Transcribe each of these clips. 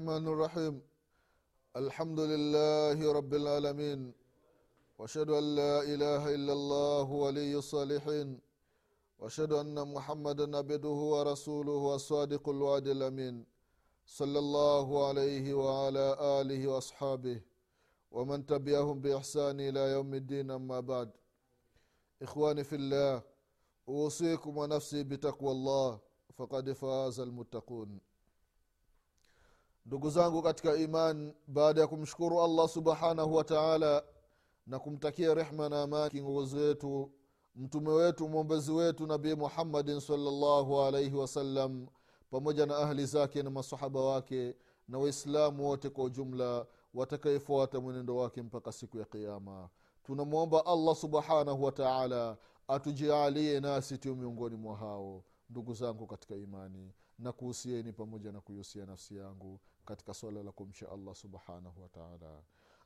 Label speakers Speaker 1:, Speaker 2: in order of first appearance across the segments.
Speaker 1: الرحمن الرحيم. الحمد لله رب العالمين. وأشهد أن لا إله إلا الله ولي الصالحين. وأشهد أن محمدا عبده ورسوله والصادق الوعد الأمين. صلى الله عليه وعلى آله وأصحابه ومن تبعهم بإحسان إلى يوم الدين أما بعد. إخواني في الله أوصيكم ونفسي بتقوى الله فقد فاز المتقون. Ndugu zangu katika iman baada ya kumshukuru allah subhanahu wa taala na kumtakia rehma na amani kiongozi wetu mtume wetu mwombezi wetu nabii muhammadin salllahu alaihi wasallam pamoja na ahli zake na masahaba wake na waislamu wote kwa ujumla watakayefuata mwenendo wake mpaka siku ya qiama tunamwomba allah subhanahu wa taala atujaalie nasi tu miongoni mwa hao ndugu zangu katika imani na kuhusieni pamoja na kuihusia nafsi yangu katika swala la kumsha allah subhanahu wataala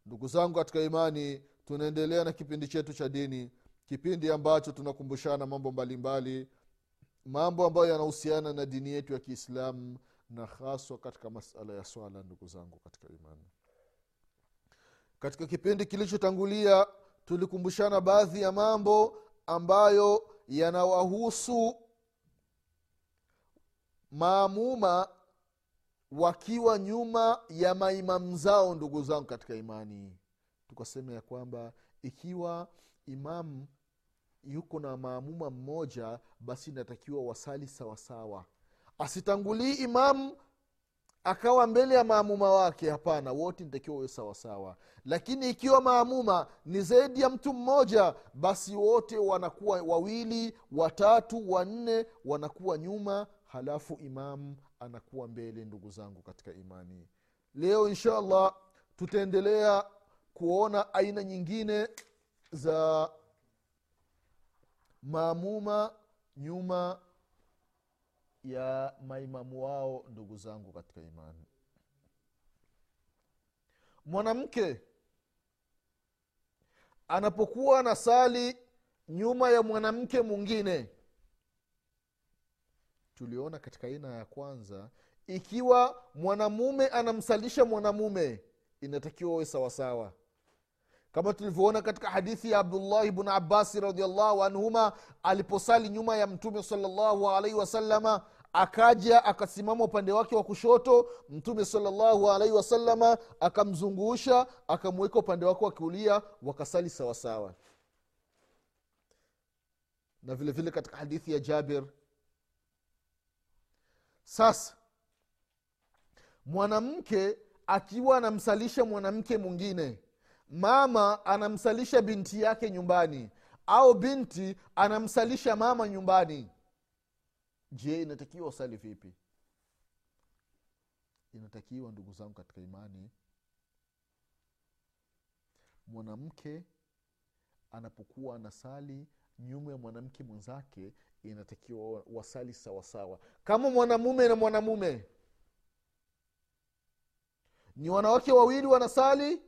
Speaker 1: ndugu zangu katika imani tunaendelea na kipindi chetu cha dini kipindi ambacho tunakumbushana mambo mbalimbali mbali, mambo ambayo yanahusiana na dini yetu ya kiislamu na haswa katika masala ya swala ndugu zangu katika imani. Katika kipindi kilichotangulia tulikumbushana baadhi ya mambo ambayo yanawahusu maamuma wakiwa nyuma ya maimamu zao ndugu zangu katika imani. Tukasema ya kwamba ikiwa imamu yuko na maamuma mmoja basi inatakiwa wasali sawasawa. Asitangulii imamu akawa mbele ya maamuma wake hapana wote nitakiwa uwe sawasawa. Lakini ikiwa maamuma ni zaidi ya mtu mmoja basi wote wanakuwa wawili watatu wanne wanakuwa nyuma halafu imamu anakuwa mbele ndugu zangu katika imani. Leo insha allah tutaendelea kuona aina nyingine za maamuma nyuma ya maimamu wao ndugu zangu katika imani. Mwanamke anapokuwa na sali nyuma ya mwanamke mwingine tuliona katika aina ya kwanza ikiwa mwanamume anamsalisha mwanamume inatakiwa uwe sawasawa. Kama tulivyoona katika hadithi ya abdullahi bnu abasi radiallahu anhuma aliposali nyuma ya mtume salllahu alaihi wasalama akaja akasimama upande wake wa kushoto mtume salllahu alaihi wasalama akamzungusha akamweka upande wake wa kulia wakasali sawasawa. Na vilevile vile katika hadithi ya jabir sasa mwanamke akiwa anamsalisha mwanamke mwingine mama anamsalisha binti yake nyumbani au binti anamsalisha mama nyumbani je inatakiwa usali vipi? Inatakiwa ndugu zangu katika imani mwanamke anapokuwa anasali nyuma ya mwanamke mwenzake inatakiwa wasali sawasawa. Kama mwanamume na mwanamume. Ni wanawake wawili wanasali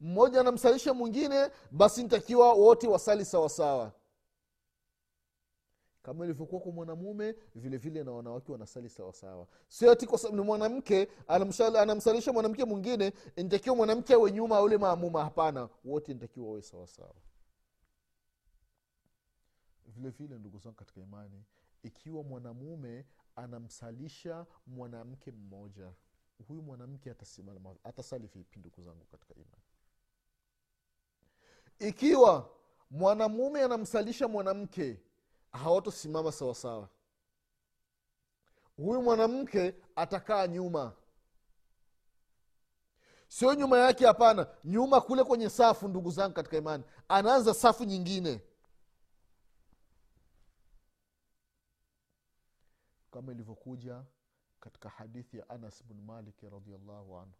Speaker 1: mmoja anamsalisha mwingine basi nitakiwa wote wasali sawasawa. Kama ilivyokuwa kwa mwanamume vile vile na wanawake wanasali sawasawa. Sio ati ni mwanamke anamsalisha mwanamke mwingine nitakiwa mwanamke awe nyuma ule maamuma. Hapana wote nitakiwa wawe sawasawa vile vile ndugu zangu katika imani ikiwa mwanamume anamsalisha mwanamke mmoja huyu mwanamke atasimama atasali vipi ndugu zangu katika imani? Ikiwa mwanamume anamsalisha mwanamke hawatosimama sawasawa huyu mwanamke atakaa nyuma. Sio nyuma yake hapana. Nyuma kule kwenye safu ndugu zangu katika imani. Anaanza safu nyingine kama ilivyokuja katika hadithi ya anas bnu malik radiallahu anhu.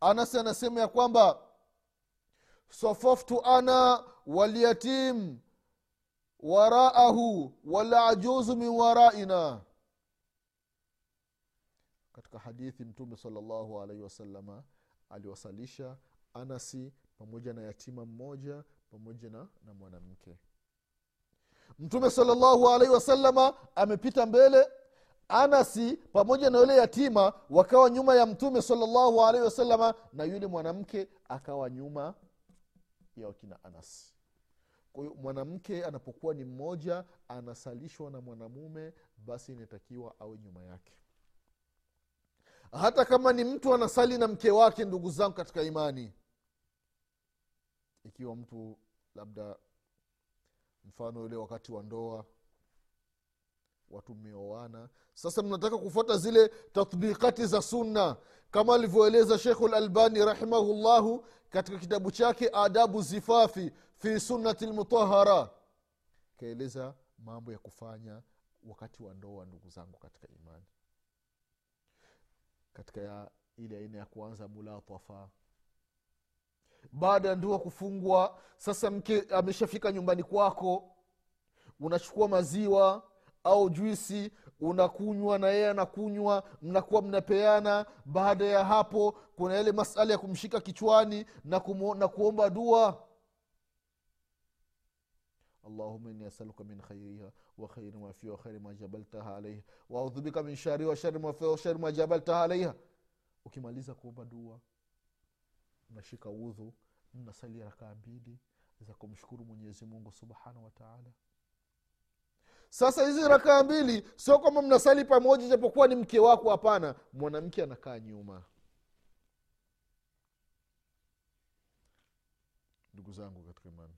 Speaker 1: Anas anasema ya kwamba safaftu ana walyatim waraahu walajuzu min waraina. Katika hadithi mtume salllahu alaihi wasalama aliwasalisha anasi pamoja na yatima mmoja pamoja na, na mwanamke mtume salllahu alaihi wasalama amepita mbele anasi pamoja na yule yatima wakawa nyuma ya mtume salllahu alaihi wasalama na yule mwanamke akawa nyuma ya wakina anas kwa mwanamke anapokuwa ni mmoja anasalishwa na mwanamume basi inatakiwa awe nyuma yake. Hata kama ni mtu anasali na mke wake ndugu zangu katika imani ikiwa mtu labda mfano ule wakati wa ndoa watu mmeoana sasa mnataka kufuata zile tatbikati za sunna kama alivyoeleza shekhu lalbani rahimahullahu katika kitabu chake adabu zifafi fi sunnati lmutahara kaeleza mambo ya kufanya wakati wa ndoa ndugu zangu katika imani. Katika ile aina ya kuanza mulatafa baada ya ndoa kufungwa sasa mke ameshafika nyumbani kwako unachukua maziwa au juisi unakunywa na yeye anakunywa mnakuwa mnapeana. Baada ya hapo kuna yale masala ya kumshika kichwani na, kumu, na kuomba dua. Ma fiha wa khairi ma jabaltaha alaiha waudhu bika min shariha wa shari ma fiha wa shari alaiha ukimaliza kuomba dua mnashika udhu mnasali rakaa mbili za kumshukuru mwenyezi mungu subhanahu wataala sasa hizi rakaa mbili sio kwamba mnasali pamoja japokuwa ni mke wako hapana. Mwanamke anakaa nyuma. Ndugu zangu katika imani.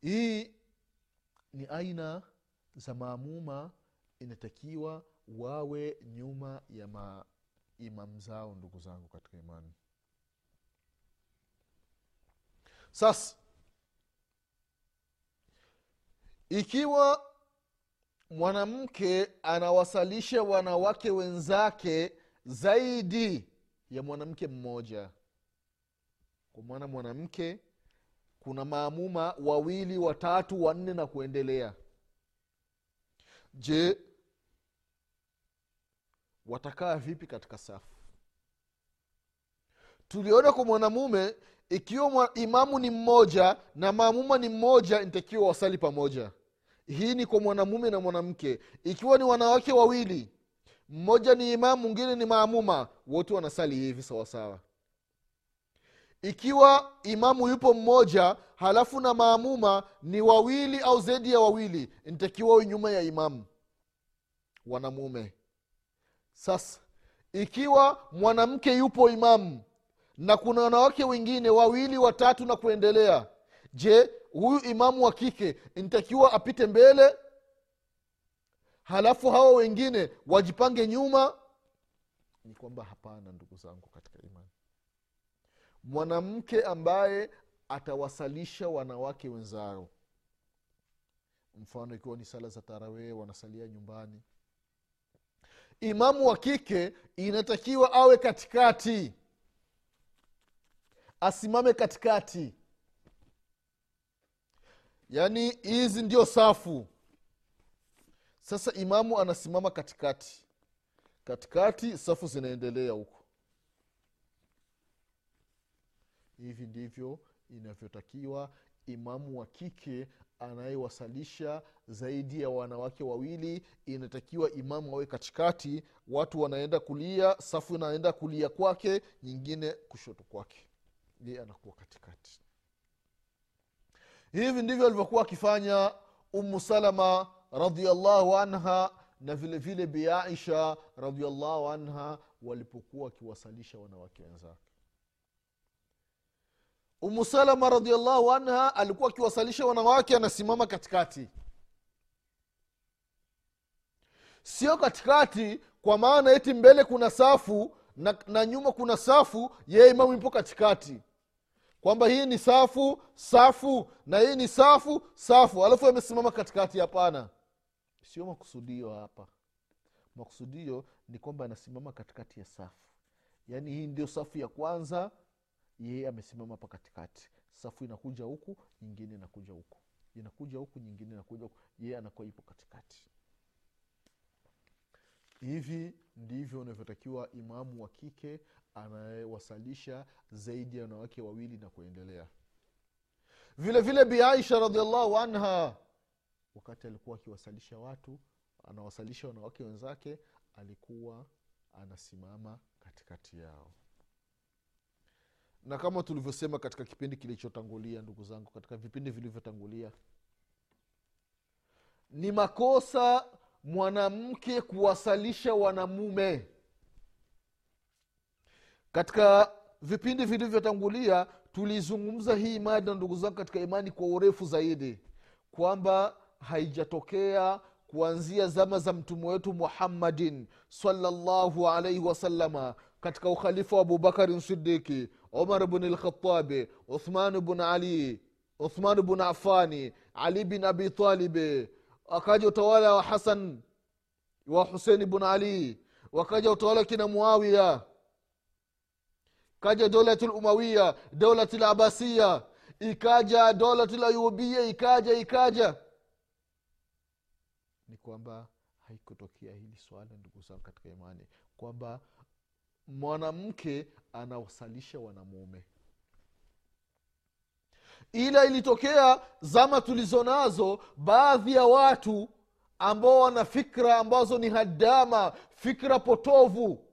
Speaker 1: Hii ni aina za maamuma inatakiwa wawe nyuma ya maimam zao ndugu zangu katika imani. Sasa ikiwa mwanamke anawasalisha wanawake wenzake zaidi ya mwanamke mmoja kwa maana mwanamke kuna maamuma wawili watatu wanne na kuendelea je watakaa vipi katika safu? Tuliona kwa mwanamume ikiwa imamu ni mmoja na maamuma ni mmoja nitakiwa wasali pamoja. Hii ni kwa mwanamume na mwanamke. Ikiwa ni wanawake wawili mmoja ni imamu mwingine ni maamuma wote wanasali hivi sawasawa ikiwa imamu yupo mmoja halafu na maamuma ni wawili au zaidi ya wawili ntakiwa nyuma ya imamu. Wanamume sasa ikiwa mwanamke yupo imamu na kuna wanawake wengine wawili watatu na kuendelea je huyu imamu wa kike ntakiwa apite mbele? Halafu hawa wengine wajipange nyuma? Ni kwamba hapana ndugu zangu katika imani mwanamke ambaye atawasalisha wanawake wenzao. Mfano ikiwa ni sala za tarawee wanasalia nyumbani. Imamu wa kike inatakiwa awe katikati. Asimame katikati. Yaani hizi ndio safu. Sasa imamu anasimama katikati. Katikati safu zinaendelea huko hivi ndivyo inavyotakiwa. Imamu wa kike anayewasalisha zaidi ya wanawake wawili inatakiwa imamu awe katikati. Watu wanaenda kulia safu inaenda kulia kwake nyingine kushoto kwake. Yeye anakuwa katikati. Hivi ndivyo alivyokuwa akifanya umu salama radiallahu anha na vile vile biaisha radiallahu anha walipokuwa wakiwasalisha wanawake wenzake umu salama radiallahu anha alikuwa akiwasalisha wanawake anasimama katikati. Sio katikati kwa maana eti mbele kuna safu na, na nyuma kuna safu yeye imamu ipo katikati. Kwamba hii ni safu safu na hii ni safu safu. Alafu amesimama katikati hapana. Sio makusudio hapa. Makusudio ni kwamba anasimama katikati ya safu. Yaani hii ndio safu ya kwanza yeye amesimama hapa katikati. Safu inakuja huku nyingine inakuja huku. Inakuja huku nyingine inakuja huku. Yeye anakuwa ipo katikati. Hivi ndivyo unavyotakiwa imamu wa kike anayewasalisha zaidi ya wanawake wawili na kuendelea. Vile vile bi radiallahu anha wakati alikuwa akiwasalisha watu anawasalisha wanawake wenzake alikuwa anasimama katikati yao na kama tulivyosema katika kipindi kilichotangulia ndugu zangu katika vipindi vilivyotangulia ni makosa mwanamke kuwasalisha wanamume. Katika vipindi vilivyotangulia tulizungumza hii mada ndugu zangu katika imani kwa urefu zaidi kwamba haijatokea kuanzia zama za mtume wetu muhammadin salllahu alaihi wasalama katika ukhalifa wa abubakarin sidiki umar bn lkhatabi uthman bn ali uthman bn afani ali bin abi talibi akaja utawala wa hasan wa husein bn ali wakaja utawala kina muawiya kaja dolati lumawiya dolati labasiya ikaja dolati layubia ikaja ikaja. Ni kwamba haikutokea hili swala ndugu zangu katika imani kwamba mwanamke anawasalisha wanamume. Ila ilitokea zama tulizo nazo baadhi ya watu ambao wana fikra ambazo ni hadama fikra potovu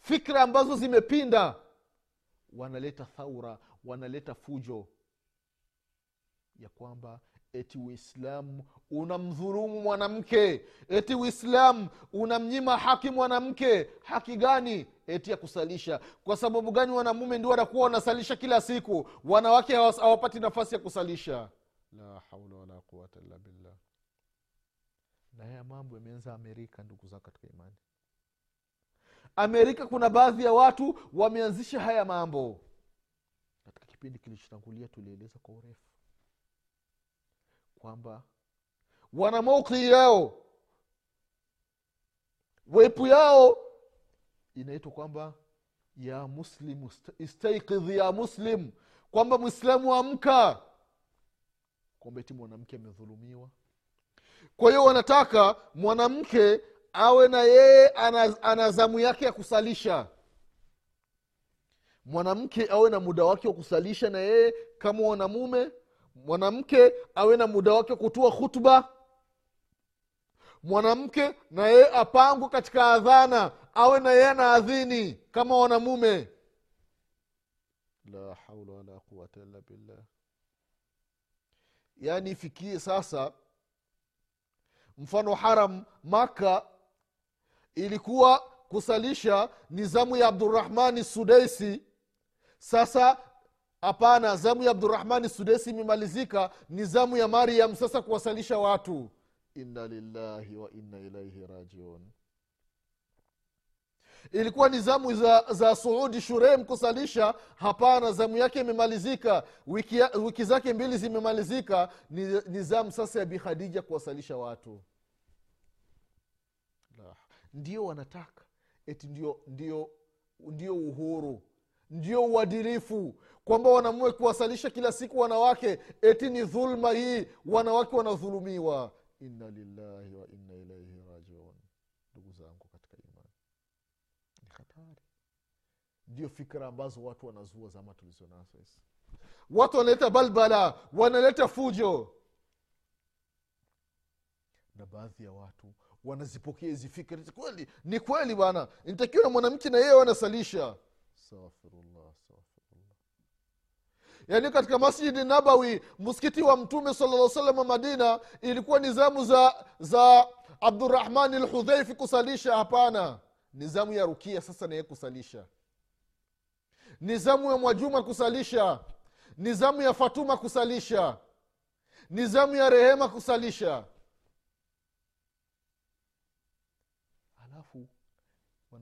Speaker 1: fikra ambazo zimepinda. Wanaleta thaura wanaleta fujo ya kwamba eti uislamu unamdhurumu mwanamke? Eti uislamu unamnyima haki mwanamke? Haki gani? Eti ya kusalisha. Kwa sababu gani wanamume ndio wanakuwa wanasalisha kila siku? Wanawake hawapati nafasi ya kusalisha. La haula wala quwata illa billah. Na haya mambo yameanza amerika ndugu zao katika imani. Amerika kuna baadhi ya watu wameanzisha haya mambo. Katika kipindi kilichotangulia tulieleza kwa urefu kwamba wana mauki yao. Wepu yao inaitwa kwamba ya muslim istaikidhi ya muslim. Kwamba mwislamu amka kwamba ti mwanamke amedhulumiwa. Kwa hiyo wanataka mwanamke awe na yeye ana zamu yake ya kusalisha. Mwanamke awe na muda wake wa kusalisha na yeye kama wanamume mwanamke awe na muda wake kutoa khutba. Mwanamke na yeye apangwe katika adhana awe na yeye na adhini kama wanamume. La haula wala quwata illa billah. Yaani ifikie sasa mfano haram maka ilikuwa kusalisha nizamu ya abdurahmani sudaisi sasa hapana zamu ya abdurahmani sudesi imemalizika ni zamu ya mariam sasa kuwasalisha watu. Inna lillahi wa inna ilaihi rajiun. Ilikuwa ni zamu za, za suudi shurem kusalisha? Hapana zamu yake imemalizika. Wiki, wiki zake mbili zimemalizika ni, ni zamu sasa ya bikhadija kuwasalisha watu. Ndio wanataka. Eti ndio ndio ndio uhuru. Ndio uadilifu kwamba wanamue kuwasalisha kila siku wanawake. Eti ni dhulma hii wanawake wanadhulumiwa. Inna lillahi wa inna ilaihi rajiun. Ndugu zangu katika imani ni hatari. Ndio fikra ambazo watu wanazua zama tulizonazo hizi. Watu wanaleta balbala wanaleta fujo. Na baadhi ya watu wanazipokea hizi fikra. Kweli ni kweli bwana. Nitakiwa na mwanamke na yeye wanasalisha. Astaghfirullah astaghfirullah yaani katika masjidi nabawi msikiti wa mtume sala salama madina ilikuwa nizamu za za abdurahmani lhudhaifi kusalisha. Hapana ni zamu ya rukia sasa naye kusalisha. Ni zamu ya mwajuma kusalisha. Ni zamu ya fatuma kusalisha. Nizamu ya rehema kusalisha alafu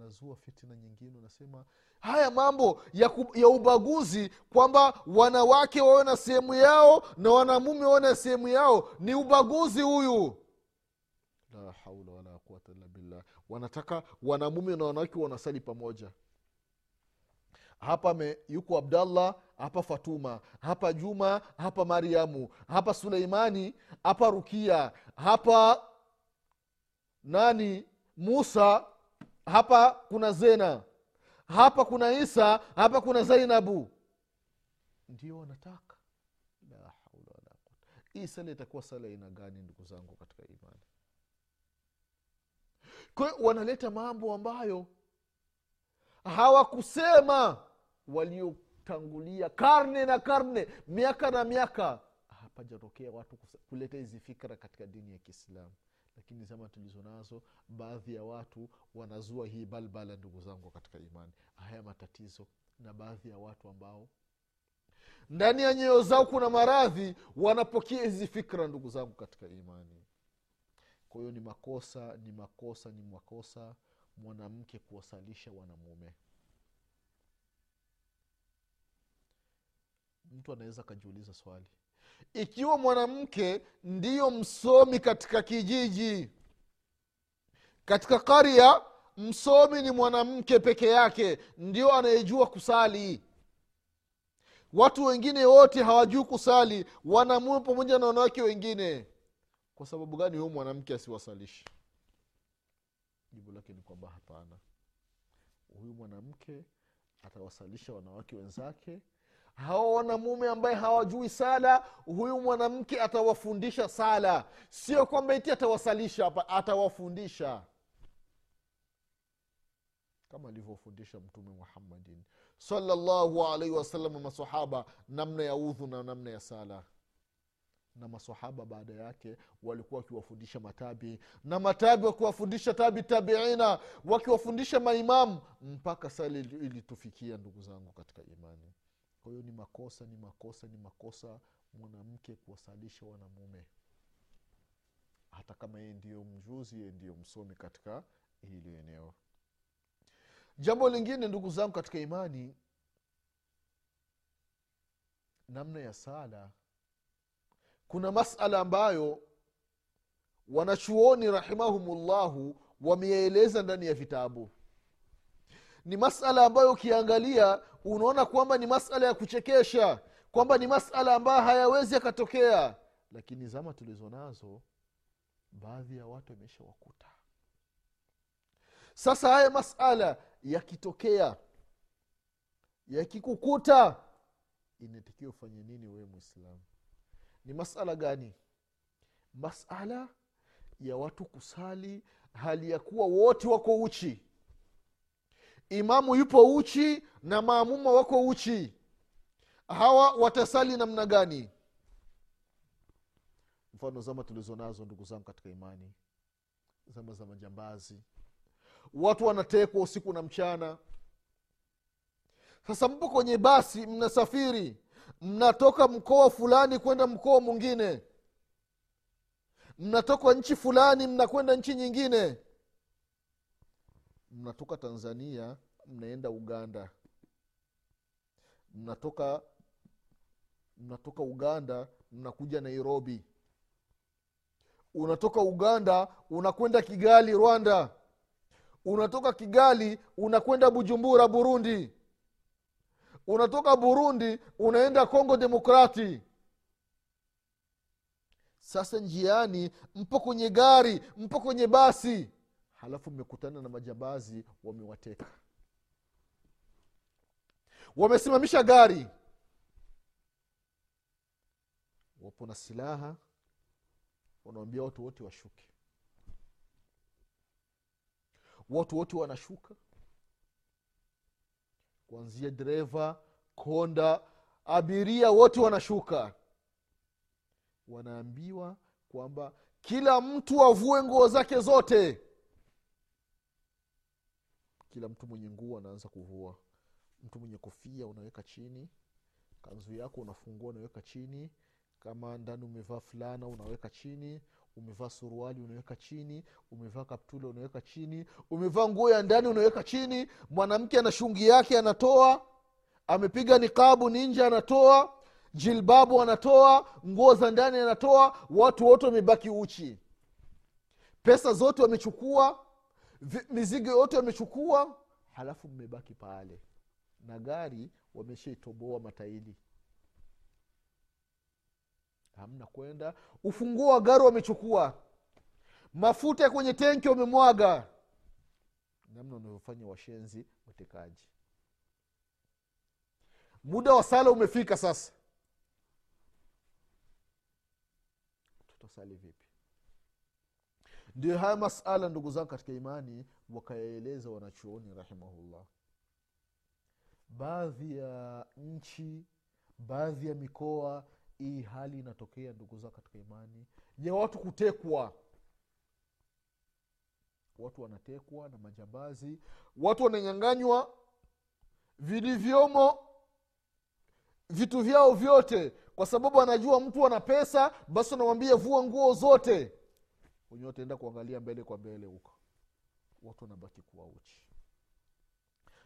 Speaker 1: wanazua fitina nyingine unasema haya mambo ya, ku, ya ubaguzi kwamba wanawake wawe na sehemu yao na wanamume wawe na sehemu yao ni ubaguzi huyu. La haula wala quwata illa billah. Wanataka wanamume na wanawake wanasali pamoja. Hapa me, yuko abdallah hapa fatuma hapa juma hapa mariamu hapa suleimani hapa rukia hapa nani? Musa hapa kuna zena. Hapa kuna isa. Hapa kuna zainabu. Ndio wanataka la hii sala itakuwa sala aina gani ndugu zangu katika imani? Kwa hiyo wanaleta mambo ambayo hawakusema waliotangulia karne na karne miaka na miaka. Hapajatokea watu kuleta hizi fikra katika dini ya kiislamu lakini zama tulizo nazo baadhi ya watu wanazua hii balbala ndugu zangu katika imani. Haya matatizo na baadhi ya watu ambao ndani ya nyoyo zao kuna maradhi wanapokea hizi fikra ndugu zangu katika imani. Kwa hiyo ni makosa ni makosa ni makosa mwanamke kuwasalisha wanamume. Mtu anaweza akajiuliza swali ikiwa mwanamke ndiyo msomi katika kijiji. Katika karya msomi ni mwanamke peke yake ndio anayejua kusali. Watu wengine wote hawajui kusali wanamume pamoja na wanawake wengine. Kwa sababu gani huyu mwanamke asiwasalishi? Jibu lake ni kwamba hapana. Huyu mwanamke atawasalisha wanawake wenzake hawa wanamume ambaye hawajui sala huyu mwanamke atawafundisha sala. Sio kwamba iti atawasalisha hapa atawafundisha. Kama alivyofundisha mtume muhammadin. Salllahu alaihi wasallam masahaba namna ya udhu na namna ya sala. Na masahaba baada yake walikuwa wakiwafundisha matabi. Na matabi wakiwafundisha tabi tabiina wakiwafundisha maimamu mpaka sala ilitufikia ndugu zangu katika imani kwa hiyo ni makosa ni makosa ni makosa mwanamke kuwasalisha wanamume. Hata kama yeye ndiyo mjuzi yeye ndiyo msomi katika hili eneo. Jambo lingine ndugu zangu katika imani namna ya sala kuna masala ambayo wanachuoni rahimahumullahu wameyaeleza ndani ya vitabu. Ni masala ambayo ukiangalia unaona kwamba ni masala ya kuchekesha kwamba ni masala ambayo hayawezi yakatokea. Lakini zama tulizo nazo baadhi ya watu wameshawakuta. Sasa haya masala yakitokea yakikukuta inatakiwa ufanye nini wewe mwislamu ni masala gani? Masala ya watu kusali hali ya kuwa wote wako uchi imamu yupo uchi na maamuma wako uchi. Hawa watasali namna gani? Mfano zama tulizo nazo ndugu zangu katika imani zama za majambazi. Watu wanatekwa usiku na mchana. Sasa mpo kwenye basi mnasafiri mnatoka mkoa fulani kwenda mkoa mwingine. Mnatoka nchi fulani mnakwenda nchi nyingine. Mnatoka tanzania mnaenda uganda. Mnatoka mnatoka uganda mnakuja nairobi. Unatoka uganda unakwenda kigali rwanda. Unatoka kigali unakwenda bujumbura burundi. Unatoka burundi unaenda kongo demokrati. Sasa njiani mpo kwenye gari mpo kwenye basi. Halafu mmekutana na majambazi wamewateka wamesimamisha gari. Wapo na silaha. Wanawambia watu wote washuke. Watu wote wanashuka. Kuanzia dereva konda abiria wote wanashuka. Wanaambiwa kwamba kila mtu avue nguo zake zote. Kila mtu mwenye nguo anaanza kuvua mtu mwenye kofia unaweka chini kanzu yako unafungua unaweka chini kama ndani umevaa fulana unaweka chini umevaa suruali unaweka chini umevaa kaptula unaweka chini umevaa nguo ya ndani unaweka chini mwanamke ana shungi yake anatoa amepiga nikabu ninja anatoa jilbabu anatoa nguo za ndani anatoa watu wote wamebaki uchi. Pesa zote wamechukua mizigo yote wamechukua halafu mmebaki pale na gari wameshaitoboa mataili. Hamna kwenda. Ufunguo wa gari wamechukua. Mafuta kwenye tenki wamemwaga. Namna unavyofanya washenzi watekaji. Muda wa sala umefika sasa. Tutasali vipi? Ndio haya masala ndugu zangu katika imani wakayaeleza wanachuoni rahimahullah baadhi ya nchi baadhi ya mikoa hii hali inatokea ndugu zao katika imani ya watu kutekwa. Watu wanatekwa na majambazi watu wananyanganywa vilivyomo vitu vyao vyote. Kwa sababu anajua mtu ana pesa basi anamwambia vua nguo zote. Wenyewe wataenda kuangalia mbele kwa mbele huko. Watu wanabaki kuwa uchi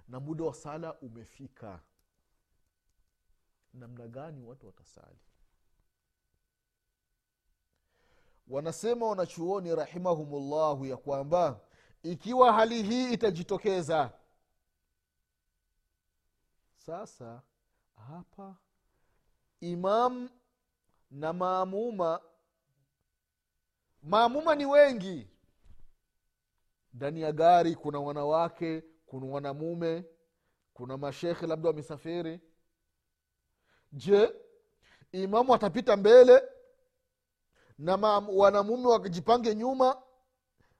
Speaker 1: na muda wa sala umefika. Namna gani watu watasali? Wanasema wanachuoni rahimahumullahu ya kwamba ikiwa hali hii itajitokeza sasa hapa imam na maamuma maamuma ni wengi. Ndani ya gari kuna wanawake kuna wanamume kuna mashekhe labda wamesafiri. Je imamu atapita mbele na wanamume wakijipange nyuma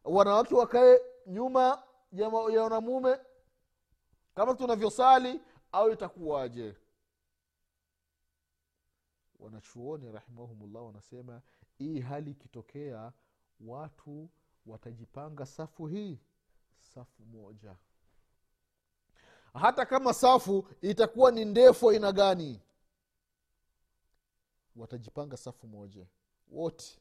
Speaker 1: wanawake wakae nyuma ya, ya wanamume? Kama tunavyosali au itakuwaje? Wanachuoni rahimahumullah wanasema hii hali ikitokea watu watajipanga safu hii safu moja hata kama safu itakuwa ni ndefu aina gani watajipanga safu moja wote.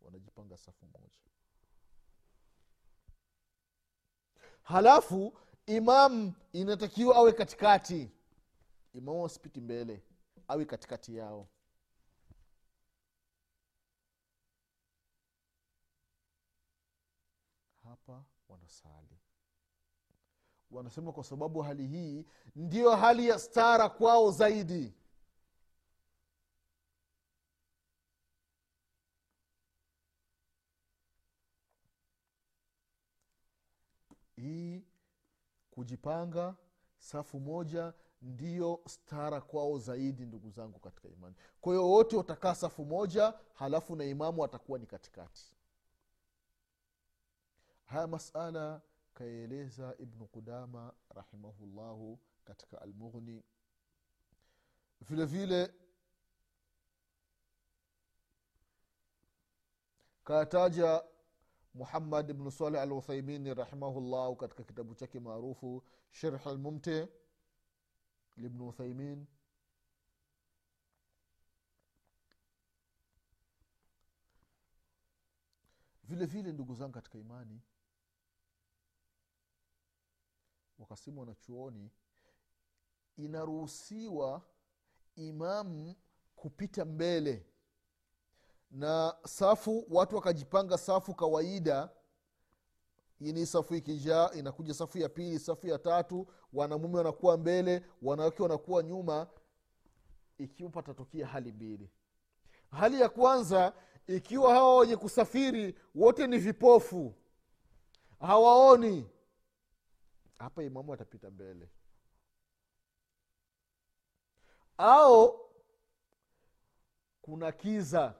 Speaker 1: Wanajipanga safu moja. Halafu imam inatakiwa awe katikati. Imamu asipiti mbele awe katikati yao hapa wanasali. Wanasema kwa sababu hali hii ndiyo hali ya stara kwao zaidi. Hii kujipanga safu moja ndiyo stara kwao zaidi ndugu zangu katika imani. Kwa hiyo wote watakaa safu moja halafu na imamu atakuwa ni katikati haya masala kaeleza ibnu qudama rahimahullahu katika almughni. Vile vile kataja muhammad bnu saleh al uthaimini rahimahullahu katika kitabu chake maarufu sherh almumte libnu uthaimin vile vile ndugu zangu katika imani wakasema wanachuoni inaruhusiwa imamu kupita mbele. Na safu watu wakajipanga safu kawaida. Ini safu ikijaa inakuja safu ya pili safu ya tatu wanamume wanakuwa mbele wanawake wanakuwa nyuma. Ikiwa patatokea hali mbili. Hali ya kwanza ikiwa hawa wenye kusafiri wote ni vipofu hawaoni hapa imamu atapita mbele. Au kuna kiza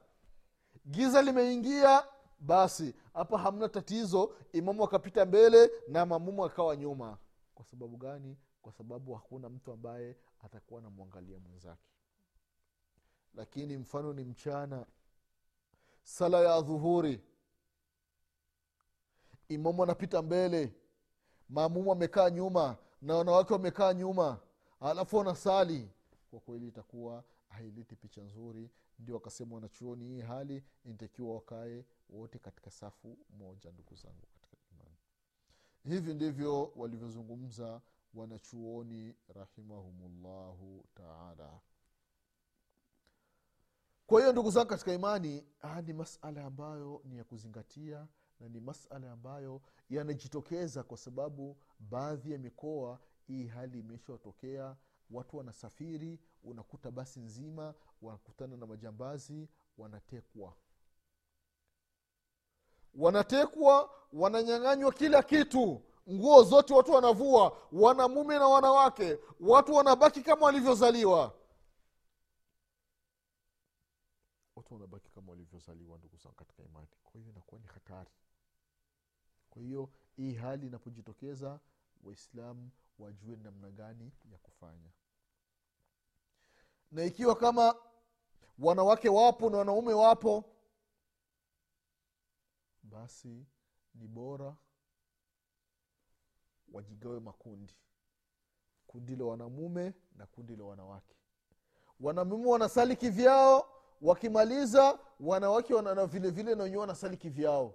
Speaker 1: giza limeingia basi hapa hamna tatizo. Imamu akapita mbele na mamumu akawa nyuma. Kwa sababu gani? Kwa sababu hakuna mtu ambaye atakuwa anamwangalia mwenzake. Lakini mfano ni mchana. Sala ya dhuhuri imamu anapita mbele maamumu amekaa nyuma na wanawake wamekaa nyuma. Alafu wanasali. Kwa kweli itakuwa haileti picha nzuri. Ndio wakasema wanachuoni hii hali inatakiwa wakae wote katika safu moja ndugu zangu katika imani. Hivi ndivyo walivyozungumza wanachuoni rahimahumullahu taala. Kwa hiyo ndugu zangu katika imani ni masala ambayo ni ya kuzingatia na ni masala ambayo yanajitokeza kwa sababu baadhi ya mikoa hii hali imeshatokea. Watu wanasafiri unakuta basi nzima wanakutana na majambazi wanatekwa. Wanatekwa wananyang'anywa kila kitu. Nguo zote watu wanavua wanamume na wanawake. Watu wanabaki kama walivyozaliwa. Watu wanabaki kama walivyozaliwa ndugu zangu katika imani. Kwa hiyo inakuwa ni hatari kwa hiyo hii hali inapojitokeza waislamu wajue namna gani ya kufanya. Na ikiwa kama wanawake wapo na wanaume wapo basi ni bora wajigawe makundi. Kundi la wanamume na kundi la wanawake. Wanamume wanasali kivyao wakimaliza wanawake wana vile vile na wenyewe wanasali kivyao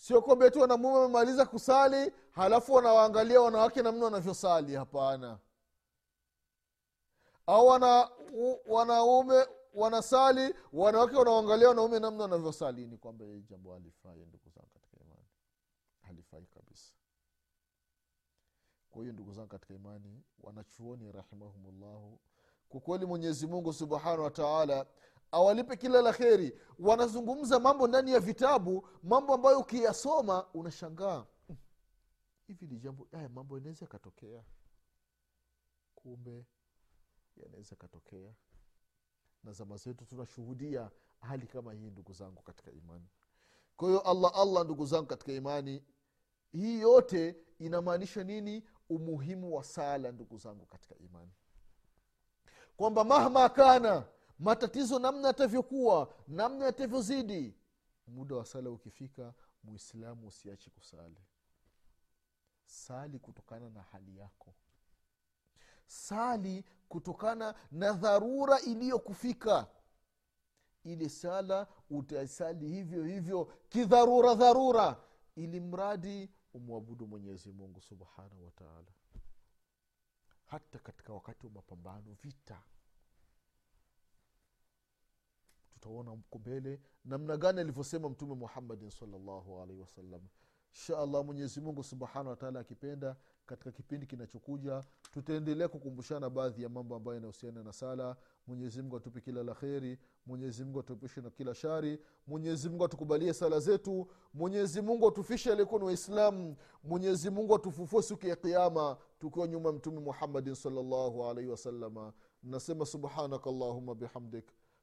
Speaker 1: sio kwamba tu wanamume wamemaliza kusali halafu wanawaangalia wanawake namna wanavyosali hapana. Au wana, wanaume wanasali wanawake wanaangalia wanaume namna wanavyosali. Ni kwamba hii jambo halifai ndugu zangu katika imani. Halifai kabisa. Kwa hiyo ndugu zangu katika imani wanachuoni rahimahumullahu kwa kweli mwenyezi mungu subhanahu wa awalipe kila la kheri. Wanazungumza mambo ndani ya vitabu mambo ambayo ukiyasoma unashangaa. Hivi ni jambo haya mambo yanaweza yakatokea? Kumbe yanaweza yakatokea. Na zama zetu tunashuhudia hali kama hii ndugu zangu katika imani. Kwa hiyo allah allah ndugu zangu katika imani hii yote inamaanisha nini? Umuhimu wa sala ndugu zangu katika imani. Kwamba mahma kana matatizo namna yatavyokuwa namna yatavyozidi. Muda wa sala ukifika muislamu usiache kusali. Sali kutokana na hali yako. Sali kutokana na dharura iliyokufika. Ile sala utasali hivyo hivyo kidharura dharura ili mradi umwabudu mwenyezi mungu subhanahu wataala hata katika wakati wa mapambano vita tutaona mko mbele namna gani alivyosema mtume muhammadin salllahu alaihi wasallam. Insha allah mwenyezi subhanahu wataala akipenda katika kipindi kinachokuja tutaendelea kukumbushana baadhi ya mambo ambayo yanahusiana na sala. Mwenyezimungu atupe kila la kheri mwenyezimungu atuepushe na kila shari mwenyezimungu atukubalie sala zetu mwenyezimungu atufishe aliyekuwa ni waislamu mwenyezimungu atufufue siku ya kiama tukiwa nyuma mtume muhammadin salllahu wasalama nasema subhanaka llahuma bihamdik